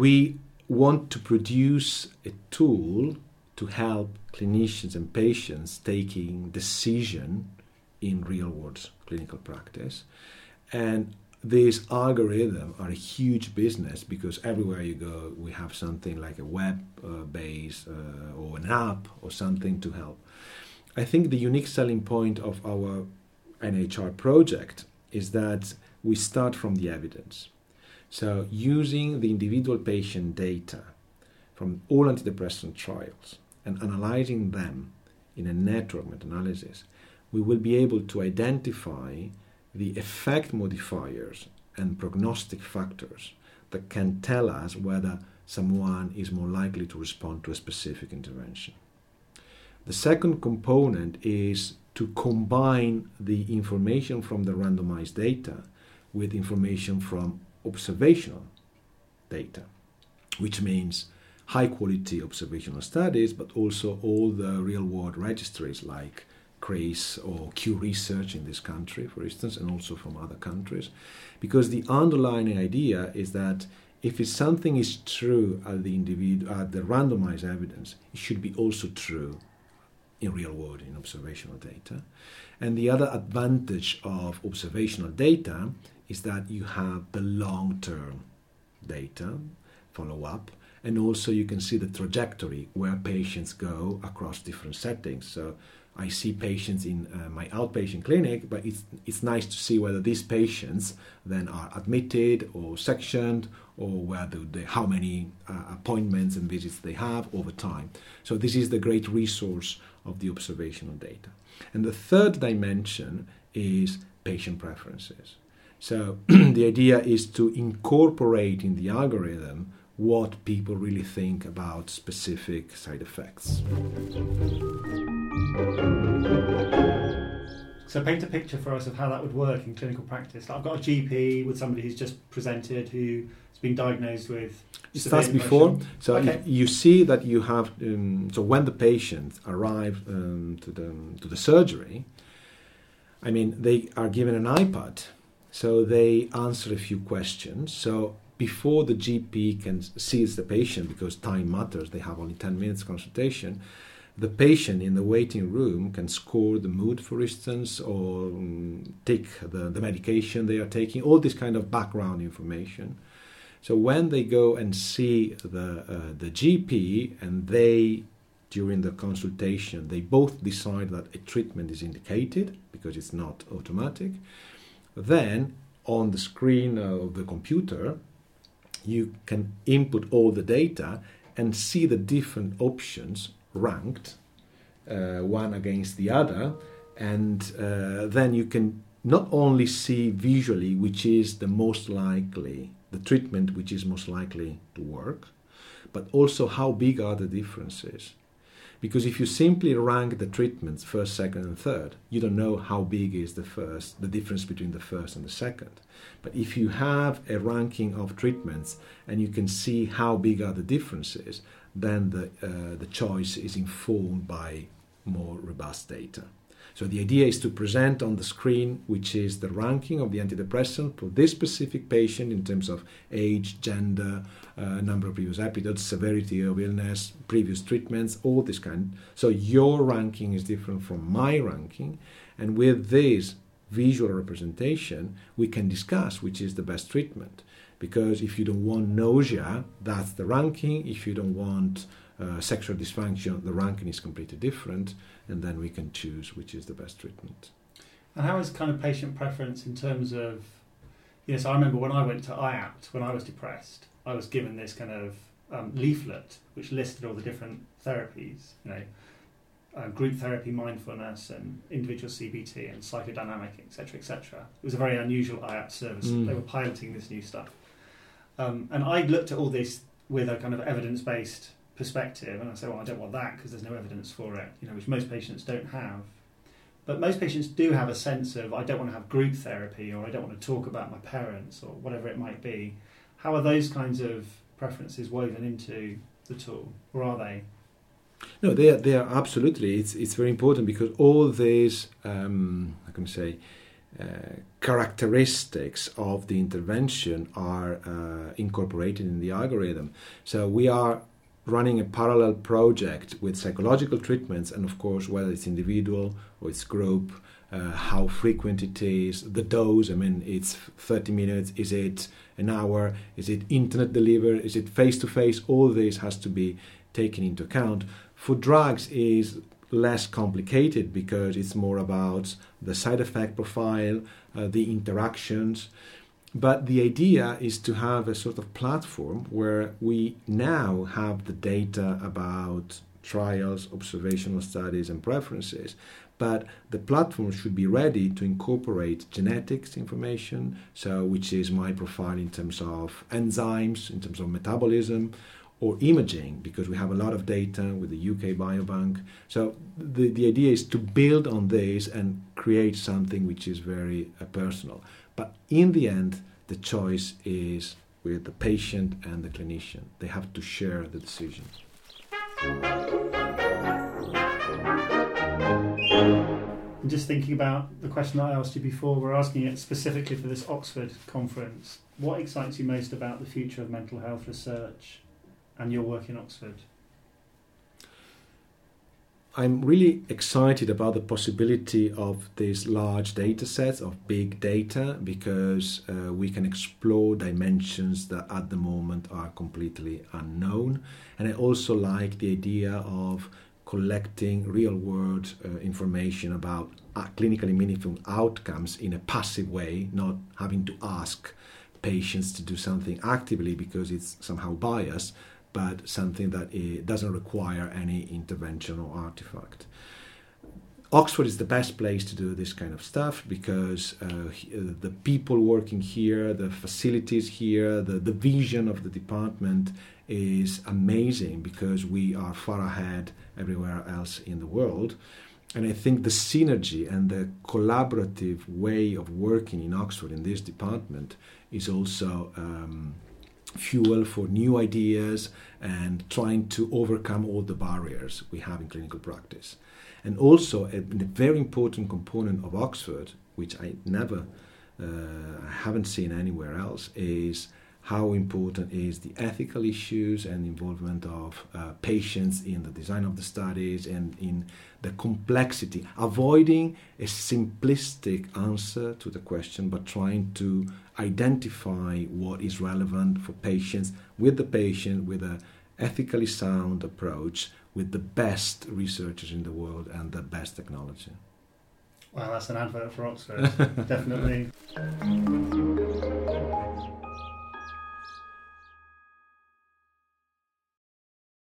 we want to produce a tool to help clinicians and patients taking decision in real world clinical practice. And these algorithms are a huge business because everywhere you go, we have something like a web uh, base uh, or an app or something to help. I think the unique selling point of our NHR project is that we start from the evidence. So, using the individual patient data from all antidepressant trials and analyzing them in a network meta analysis, we will be able to identify the effect modifiers and prognostic factors that can tell us whether someone is more likely to respond to a specific intervention. The second component is to combine the information from the randomized data with information from observational data, which means high quality observational studies, but also all the real world registries like CRIS or Q Research in this country, for instance, and also from other countries. Because the underlying idea is that if something is true at the individual, at the randomized evidence, it should be also true in real world, in observational data. And the other advantage of observational data is that you have the long term data, follow up, and also you can see the trajectory where patients go across different settings. So I see patients in uh, my outpatient clinic, but it's, it's nice to see whether these patients then are admitted or sectioned or whether they, how many uh, appointments and visits they have over time. So, this is the great resource of the observational data. And the third dimension is patient preferences. So, the idea is to incorporate in the algorithm what people really think about specific side effects. So paint a picture for us of how that would work in clinical practice. I've got a GP with somebody who's just presented who's been diagnosed with. It starts before, so okay. you, you, see that you have. Um, so when the patient arrives um, to the to the surgery, I mean they are given an iPad, so they answer a few questions. So before the GP can sees the patient, because time matters, they have only 10 minutes consultation, the patient in the waiting room can score the mood, for instance, or um, take the, the medication they are taking, all this kind of background information. So when they go and see the, uh, the GP and they, during the consultation, they both decide that a treatment is indicated because it's not automatic, then on the screen of the computer, you can input all the data and see the different options ranked uh, one against the other. And uh, then you can not only see visually which is the most likely the treatment which is most likely to work but also how big are the differences because if you simply rank the treatments first, second, and third, you don't know how big is the first, the difference between the first and the second. But if you have a ranking of treatments and you can see how big are the differences, then the, uh, the choice is informed by more robust data. So the idea is to present on the screen, which is the ranking of the antidepressant for this specific patient in terms of age, gender, uh, number of previous episodes, severity of illness, previous treatments, all this kind. So your ranking is different from my ranking, and with this visual representation, we can discuss which is the best treatment. Because if you don't want nausea, that's the ranking. If you don't want uh, sexual dysfunction, the ranking is completely different, and then we can choose which is the best treatment. And how is kind of patient preference in terms of, yes, I remember when I went to IAPT when I was depressed, I was given this kind of um, leaflet which listed all the different therapies, you know, uh, group therapy, mindfulness, and individual CBT, and psychodynamic, etc., etc. It was a very unusual IAPT service. Mm. They were piloting this new stuff, um, and I looked at all this with a kind of evidence-based perspective, and I say, well, I don't want that because there's no evidence for it, you know, which most patients don't have. But most patients do have a sense of I don't want to have group therapy, or I don't want to talk about my parents, or whatever it might be. How are those kinds of preferences woven into the tool, or are they? No, they are, they are absolutely. It's, it's very important because all these, um, I can say, uh, characteristics of the intervention are uh, incorporated in the algorithm. So we are running a parallel project with psychological treatments, and of course, whether it's individual or it's group, uh, how frequent it is, the dose. I mean, it's 30 minutes. Is it an hour? Is it internet delivered? Is it face to face? All this has to be taken into account. For drugs, is less complicated because it's more about the side effect profile, uh, the interactions. But the idea is to have a sort of platform where we now have the data about trials, observational studies, and preferences. But the platform should be ready to incorporate genetics information, so which is my profile in terms of enzymes, in terms of metabolism, or imaging, because we have a lot of data with the UK Biobank. So the, the idea is to build on this and create something which is very uh, personal. But in the end, the choice is with the patient and the clinician. They have to share the decisions. I'm just thinking about the question that I asked you before. We're asking it specifically for this Oxford conference. What excites you most about the future of mental health research and your work in Oxford? I'm really excited about the possibility of these large data sets of big data because uh, we can explore dimensions that at the moment are completely unknown. And I also like the idea of collecting real world uh, information about uh, clinically meaningful outcomes in a passive way, not having to ask patients to do something actively because it's somehow biased, but something that doesn't require any intervention or artifact. Oxford is the best place to do this kind of stuff because uh, uh, the people working here, the facilities here, the, the vision of the department is amazing because we are far ahead everywhere else in the world. And I think the synergy and the collaborative way of working in Oxford in this department is also. Um, fuel for new ideas and trying to overcome all the barriers we have in clinical practice. And also, a, a very important component of Oxford, which I never uh, haven't seen anywhere else, is how important is the ethical issues and involvement of uh, patients in the design of the studies and in the complexity, avoiding a simplistic answer to the question, but trying to identify what is relevant for patients with the patient with a ethically sound approach with the best researchers in the world and the best technology. Well, that's an advert for Oxford, definitely.